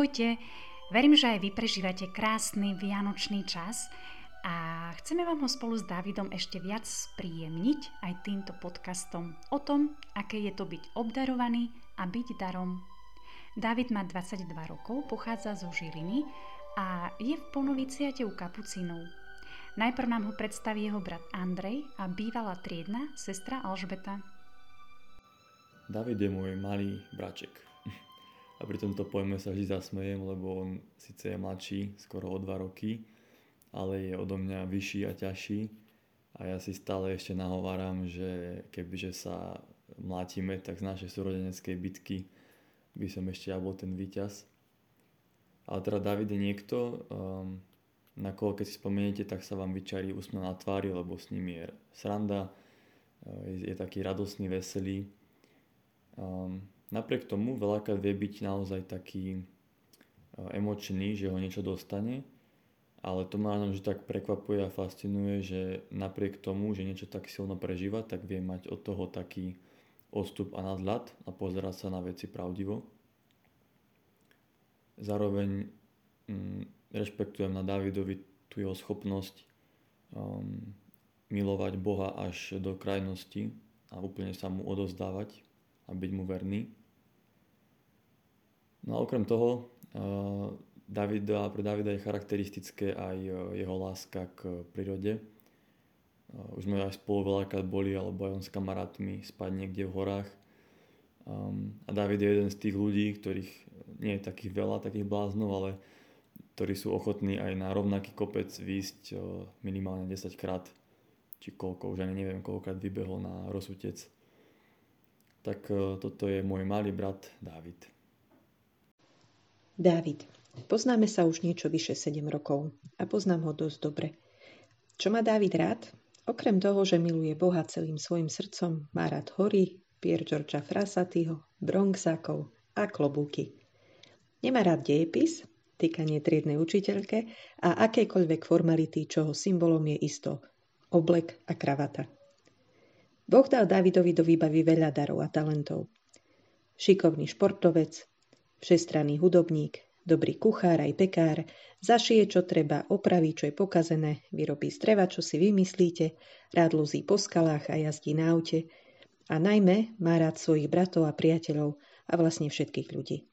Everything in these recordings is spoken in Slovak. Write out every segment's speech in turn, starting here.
Ahojte, verím, že aj vy prežívate krásny vianočný čas a chceme vám ho spolu s Davidom ešte viac spríjemniť aj týmto podcastom o tom, aké je to byť obdarovaný a byť darom. David má 22 rokov, pochádza zo Žiliny a je v ponoviciate u kapucínov. Najprv nám ho predstaví jeho brat Andrej a bývalá triedna sestra Alžbeta. David je môj malý braček a pri tomto pojme sa vždy zasmejem, lebo on síce je mladší, skoro o 2 roky, ale je odo mňa vyšší a ťažší a ja si stále ešte nahováram, že kebyže sa mlátime, tak z našej súrodeneckej bitky by som ešte ja bol ten víťaz. Ale teda David je niekto, um, na koho keď si spomeniete, tak sa vám vyčarí úsmev na tvári, lebo s ním je sranda, uh, je, je taký radosný, veselý. Um, Napriek tomu veľakrát vie byť naozaj taký e, emočný, že ho niečo dostane, ale to ma že tak prekvapuje a fascinuje, že napriek tomu, že niečo tak silno prežíva, tak vie mať od toho taký odstup a nadhľad a pozerať sa na veci pravdivo. Zároveň mm, rešpektujem na Davidovi tú jeho schopnosť um, milovať Boha až do krajnosti a úplne sa mu odozdávať a byť mu verný. No a okrem toho, uh, Davida, pre Davida je charakteristické aj uh, jeho láska k prírode. Uh, už sme aj spolu veľakrát boli, alebo aj on s kamarátmi spať niekde v horách. Um, a David je jeden z tých ľudí, ktorých nie je takých veľa, takých bláznov, ale ktorí sú ochotní aj na rovnaký kopec výjsť minimálne 10 krát, či koľko, už ani neviem, koľkokrát vybehol na rozsutec. Tak toto je môj malý brat David. Dávid. Poznáme sa už niečo vyše 7 rokov a poznám ho dosť dobre. Čo má Dávid rád? Okrem toho, že miluje Boha celým svojim srdcom, má rád hory, Pier Georgia Frasatyho, bronxákov a klobúky. Nemá rád dejepis, týkanie triednej učiteľke a akejkoľvek formality, čoho symbolom je isto oblek a kravata. Boh dal Davidovi do výbavy veľa darov a talentov. Šikovný športovec, Všestranný hudobník, dobrý kuchár aj pekár, zašije čo treba, opraví čo je pokazené, vyrobí streva čo si vymyslíte, rád luzí po skalách a jazdí na aute a najmä má rád svojich bratov a priateľov a vlastne všetkých ľudí.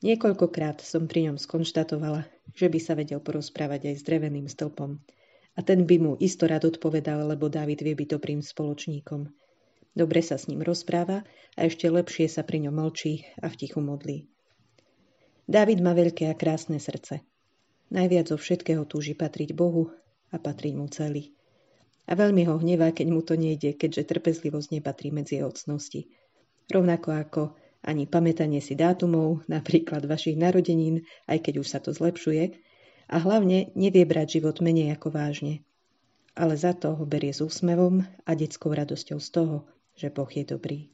Niekoľkokrát som pri ňom skonštatovala, že by sa vedel porozprávať aj s dreveným stĺpom. A ten by mu isto rád odpovedal, lebo Dávid vie byť dobrým spoločníkom. Dobre sa s ním rozpráva a ešte lepšie sa pri ňom mlčí a v tichu modlí. Dávid má veľké a krásne srdce. Najviac zo všetkého túži patriť Bohu a patriť mu celý. A veľmi ho hnevá, keď mu to nejde, keďže trpezlivosť nepatrí medzi jeho cnosti. Rovnako ako ani pamätanie si dátumov, napríklad vašich narodenín, aj keď už sa to zlepšuje, a hlavne nevie brať život menej ako vážne. Ale za to ho berie s úsmevom a detskou radosťou z toho, že Boh je dobrý.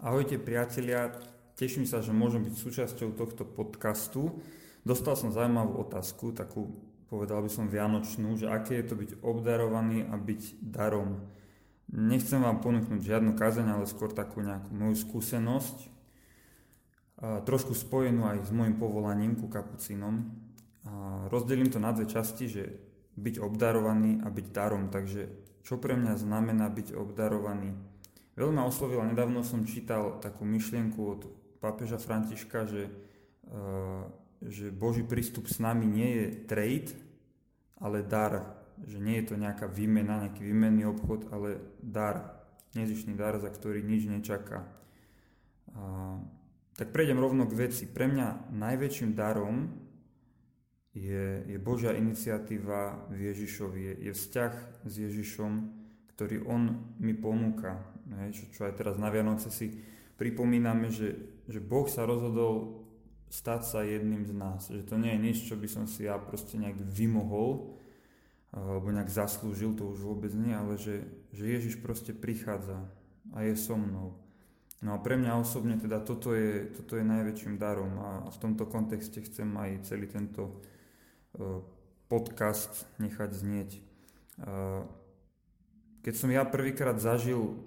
Ahojte priatelia, Teším sa, že môžem byť súčasťou tohto podcastu. Dostal som zaujímavú otázku, takú povedal by som vianočnú, že aké je to byť obdarovaný a byť darom. Nechcem vám ponúknuť žiadnu kazeň, ale skôr takú nejakú moju skúsenosť, trošku spojenú aj s môjim povolaním ku kapucínom. Rozdelím to na dve časti, že byť obdarovaný a byť darom. Takže čo pre mňa znamená byť obdarovaný? Veľmi oslovila, nedávno som čítal takú myšlienku od pápeža Františka, že, uh, že Boží prístup s nami nie je trade, ale dar. Že nie je to nejaká výmena, nejaký výmenný obchod, ale dar. Nezišný dar, za ktorý nič nečaká. Tak prejdem rovno k veci. Pre mňa najväčším darom je, je Božia iniciatíva v Ježišovi. Je, je vzťah s Ježišom, ktorý On mi ponúka. Čo, čo aj teraz na Vianoce si pripomíname, že že Boh sa rozhodol stať sa jedným z nás. Že to nie je nič, čo by som si ja proste nejak vymohol alebo nejak zaslúžil, to už vôbec nie, ale že, že Ježiš proste prichádza a je so mnou. No a pre mňa osobne teda toto je, toto je najväčším darom a v tomto kontexte chcem aj celý tento uh, podcast nechať znieť. Uh, keď som ja prvýkrát zažil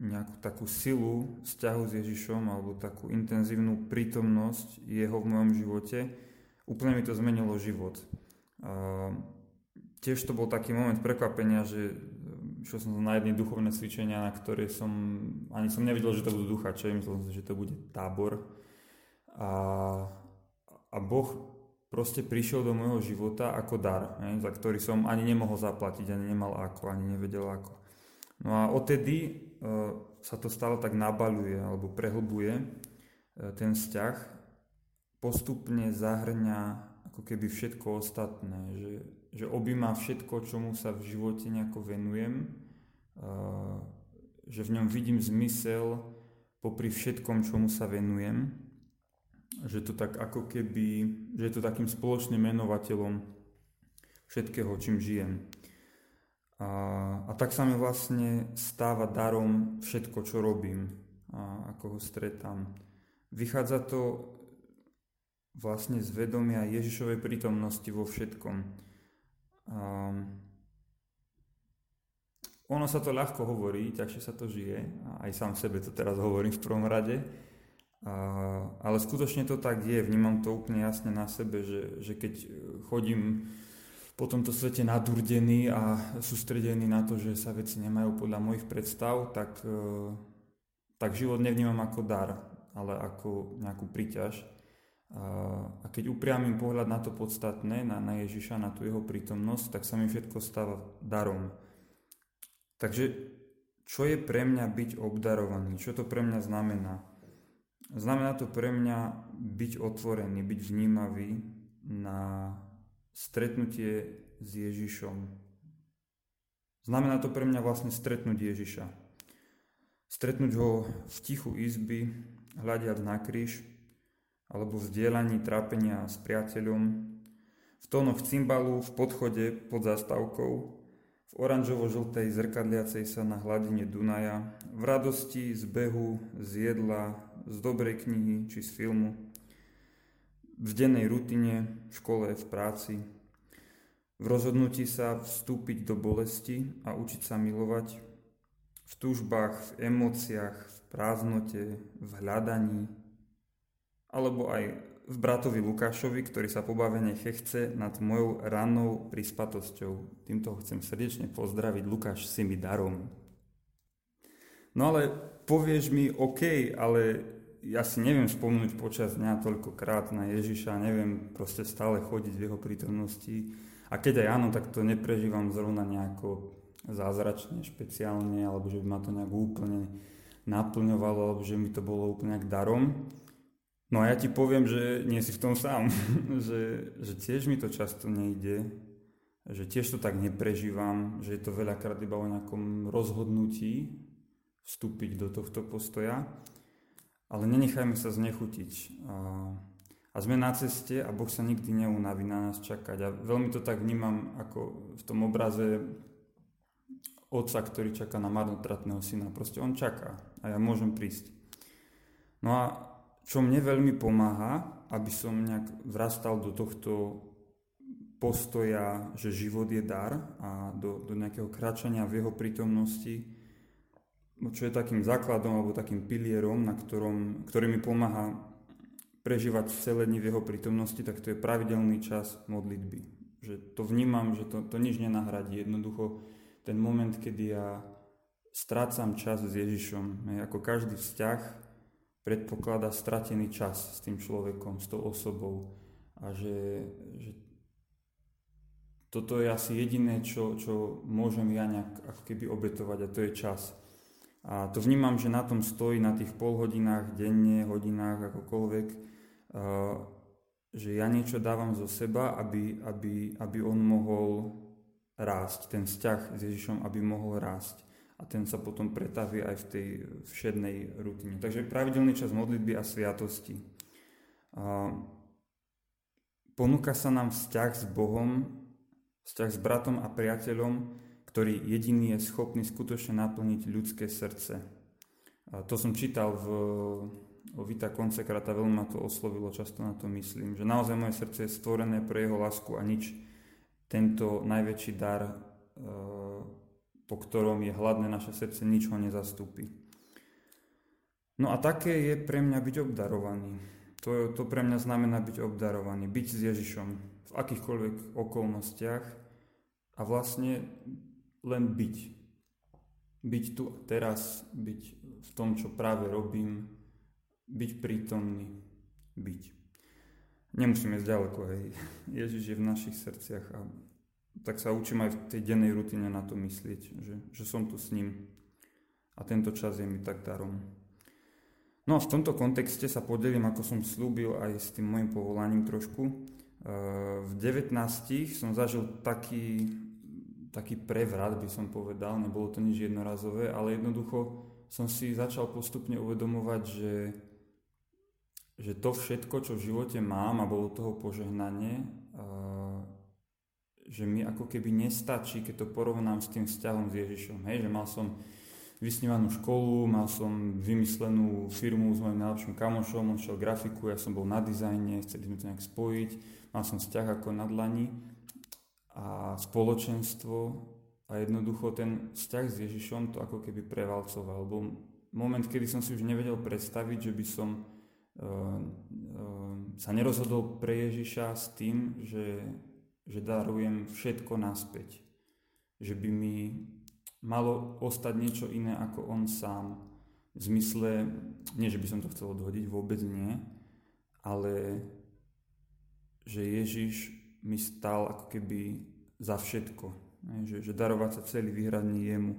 nejakú takú silu vzťahu s Ježišom alebo takú intenzívnu prítomnosť jeho v mojom živote, úplne mi to zmenilo život. A tiež to bol taký moment prekvapenia, že išiel som na jedné duchovné cvičenia, na ktoré som, ani som nevidel, že to budú duchače, myslel som že to bude tábor. A, a Boh proste prišiel do môjho života ako dar, ne, za ktorý som ani nemohol zaplatiť, ani nemal ako, ani nevedel ako. No a odtedy E, sa to stále tak nabaluje alebo prehlbuje e, ten vzťah, postupne zahrňa ako keby všetko ostatné, že, že objíma všetko, čomu sa v živote nejako venujem, e, že v ňom vidím zmysel popri všetkom, čomu sa venujem, že to tak ako keby, že je to takým spoločným menovateľom všetkého, čím žijem. A, a tak sa mi vlastne stáva darom všetko, čo robím a ako ho stretám. Vychádza to vlastne z vedomia Ježišovej prítomnosti vo všetkom. A, ono sa to ľahko hovorí, ťažšie sa to žije, aj sám sebe to teraz hovorím v prvom rade, a, ale skutočne to tak je, vnímam to úplne jasne na sebe, že, že keď chodím po tomto svete nadurdení a sústredení na to, že sa veci nemajú podľa mojich predstav, tak, e, tak život nevnímam ako dar, ale ako nejakú príťaž. A keď upriamím pohľad na to podstatné, na, na Ježiša, na tú jeho prítomnosť, tak sa mi všetko stáva darom. Takže čo je pre mňa byť obdarovaný? Čo to pre mňa znamená? Znamená to pre mňa byť otvorený, byť vnímavý na stretnutie s Ježišom. Znamená to pre mňa vlastne stretnúť Ježiša. Stretnúť ho v tichu izby, hľadiať na kríž, alebo v zdieľaní trápenia s priateľom, v tónoch cymbalu, v podchode pod zastávkou, v oranžovo-žltej zrkadliacej sa na hladine Dunaja, v radosti z behu, z jedla, z dobrej knihy či z filmu, v dennej rutine, v škole, v práci, v rozhodnutí sa vstúpiť do bolesti a učiť sa milovať, v túžbách, v emóciách, v prázdnote, v hľadaní, alebo aj v bratovi Lukášovi, ktorý sa pobavene chechce nad mojou rannou prispatosťou. Týmto ho chcem srdečne pozdraviť. Lukáš, si mi darom. No ale povieš mi, OK, ale ja si neviem spomnúť počas dňa toľkokrát na Ježiša, neviem proste stále chodiť v jeho prítomnosti. A keď aj áno, tak to neprežívam zrovna nejako zázračne, špeciálne, alebo že by ma to nejak úplne naplňovalo, alebo že mi to bolo úplne nejak darom. No a ja ti poviem, že nie si v tom sám, že, že tiež mi to často nejde, že tiež to tak neprežívam, že je to veľakrát iba o nejakom rozhodnutí vstúpiť do tohto postoja ale nenechajme sa znechutiť. A, sme na ceste a Boh sa nikdy neunaví na nás čakať. A veľmi to tak vnímam ako v tom obraze otca, ktorý čaká na marnotratného syna. Proste on čaká a ja môžem prísť. No a čo mne veľmi pomáha, aby som nejak vrastal do tohto postoja, že život je dar a do, do nejakého kráčania v jeho prítomnosti, No, čo je takým základom alebo takým pilierom, na ktorom, ktorý mi pomáha prežívať celé dni v jeho prítomnosti, tak to je pravidelný čas modlitby. Že to vnímam, že to, to nič nenahradí. Jednoducho ten moment, kedy ja strácam čas s Ježišom. Ako každý vzťah predpokladá stratený čas s tým človekom, s tou osobou. A že, že toto je asi jediné, čo, čo môžem ja nejak ako keby obetovať a to je čas. A to vnímam, že na tom stojí na tých pol hodinách, denne, hodinách, akokoľvek, že ja niečo dávam zo seba, aby, aby, aby on mohol rásť, ten vzťah s Ježišom, aby mohol rásť. A ten sa potom pretaví aj v tej všednej rutine. Takže pravidelný čas modlitby a sviatosti. Ponúka sa nám vzťah s Bohom, vzťah s bratom a priateľom, ktorý jediný je schopný skutočne naplniť ľudské srdce. A to som čítal v, o Vita Konsekrata, veľmi ma to oslovilo, často na to myslím, že naozaj moje srdce je stvorené pre jeho lásku a nič tento najväčší dar, e, po ktorom je hladné naše srdce, nič ho nezastúpi. No a také je pre mňa byť obdarovaný. To, to pre mňa znamená byť obdarovaný, byť s Ježišom v akýchkoľvek okolnostiach a vlastne len byť. Byť tu a teraz, byť v tom, čo práve robím, byť prítomný, byť. Nemusíme ísť ďaleko, hej. Ježiš je v našich srdciach a tak sa učím aj v tej dennej rutine na to myslieť, že, že som tu s ním a tento čas je mi tak darom. No a v tomto kontexte sa podelím, ako som slúbil, aj s tým môjim povolaním trošku. E, v 19 som zažil taký, taký prevrat, by som povedal, nebolo to nič jednorazové, ale jednoducho som si začal postupne uvedomovať, že, že to všetko, čo v živote mám a bolo toho požehnanie, že mi ako keby nestačí, keď to porovnám s tým vzťahom s Ježišom. Hej, že mal som vysnívanú školu, mal som vymyslenú firmu s mojim najlepším kamošom, on šiel grafiku, ja som bol na dizajne, chceli sme to nejak spojiť, mal som vzťah ako na dlani a spoločenstvo a jednoducho ten vzťah s Ježišom to ako keby prevalcoval. Bol moment, kedy som si už nevedel predstaviť, že by som uh, uh, sa nerozhodol pre Ježiša s tým, že že darujem všetko naspäť. Že by mi malo ostať niečo iné ako on sám. V zmysle, nie že by som to chcel odhodiť, vôbec nie, ale že Ježiš mi stal ako keby za všetko. Že, že darovať sa celý výhradne jemu.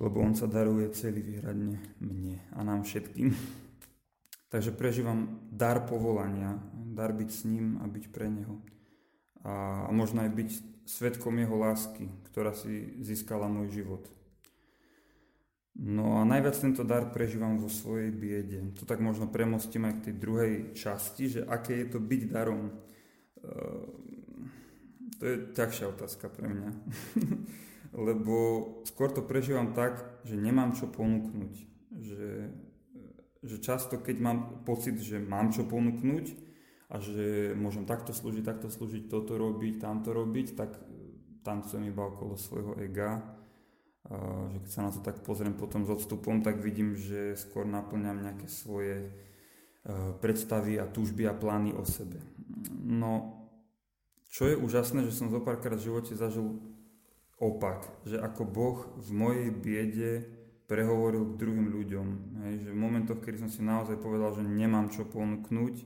Lebo on sa daruje celý výhradne mne a nám všetkým. Takže prežívam dar povolania, dar byť s ním a byť pre neho a možno aj byť svetkom jeho lásky, ktorá si získala môj život. No a najviac tento dar prežívam vo svojej biede. To tak možno premostím aj k tej druhej časti, že aké je to byť darom. Ehm, to je ťažšia otázka pre mňa. Lebo skôr to prežívam tak, že nemám čo ponúknuť. Že, že často, keď mám pocit, že mám čo ponúknuť, a že môžem takto slúžiť, takto slúžiť, toto robiť, tamto robiť, tak tancujem iba okolo svojho ega. Že keď sa na to tak pozriem potom s odstupom, tak vidím, že skôr naplňam nejaké svoje e, predstavy a túžby a plány o sebe. No, čo je úžasné, že som zo párkrát v živote zažil opak, že ako Boh v mojej biede prehovoril k druhým ľuďom. Hej, že v momentoch, kedy som si naozaj povedal, že nemám čo ponúknuť,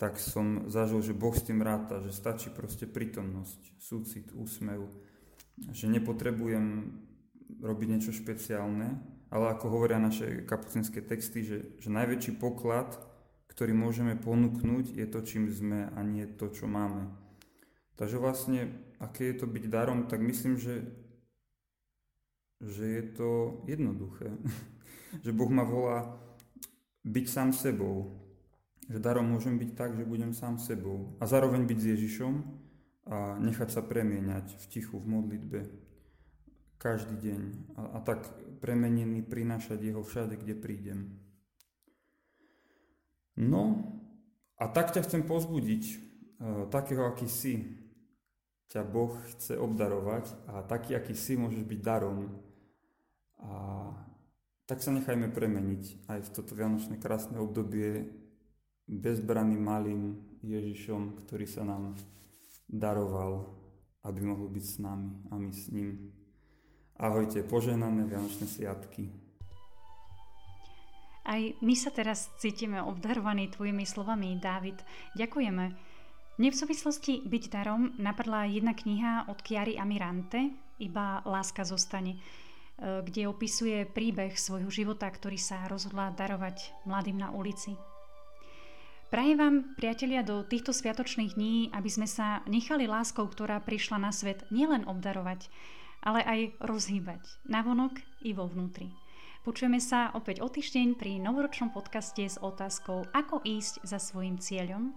tak som zažil, že Boh s tým ráta, že stačí proste prítomnosť, súcit, úsmev, že nepotrebujem robiť niečo špeciálne, ale ako hovoria naše kapucinské texty, že, že najväčší poklad, ktorý môžeme ponúknuť, je to, čím sme a nie to, čo máme. Takže vlastne, aké je to byť darom, tak myslím, že, že je to jednoduché. že Boh ma volá byť sám sebou, že darom môžem byť tak, že budem sám sebou a zároveň byť s Ježišom a nechať sa premieňať v tichu, v modlitbe každý deň a, a tak premenený prinášať jeho všade, kde prídem. No a tak ťa chcem pozbudiť, e, takého, aký si, ťa Boh chce obdarovať a taký, aký si, môžeš byť darom. A tak sa nechajme premeniť aj v toto vianočné krásne obdobie bezbranným malým Ježišom, ktorý sa nám daroval, aby mohol byť s nami a my s ním. Ahojte, požehnané Vianočné sviatky. Aj my sa teraz cítime obdarovaní tvojimi slovami, Dávid. Ďakujeme. Mne v súvislosti byť darom napadla jedna kniha od Chiary Amirante, Iba láska zostane, eh, kde opisuje príbeh svojho života, ktorý sa rozhodla darovať mladým na ulici. Prajem vám, priatelia, do týchto sviatočných dní, aby sme sa nechali láskou, ktorá prišla na svet, nielen obdarovať, ale aj rozhýbať, navonok i vo vnútri. Počujeme sa opäť o týždeň pri novoročnom podcaste s otázkou, ako ísť za svojim cieľom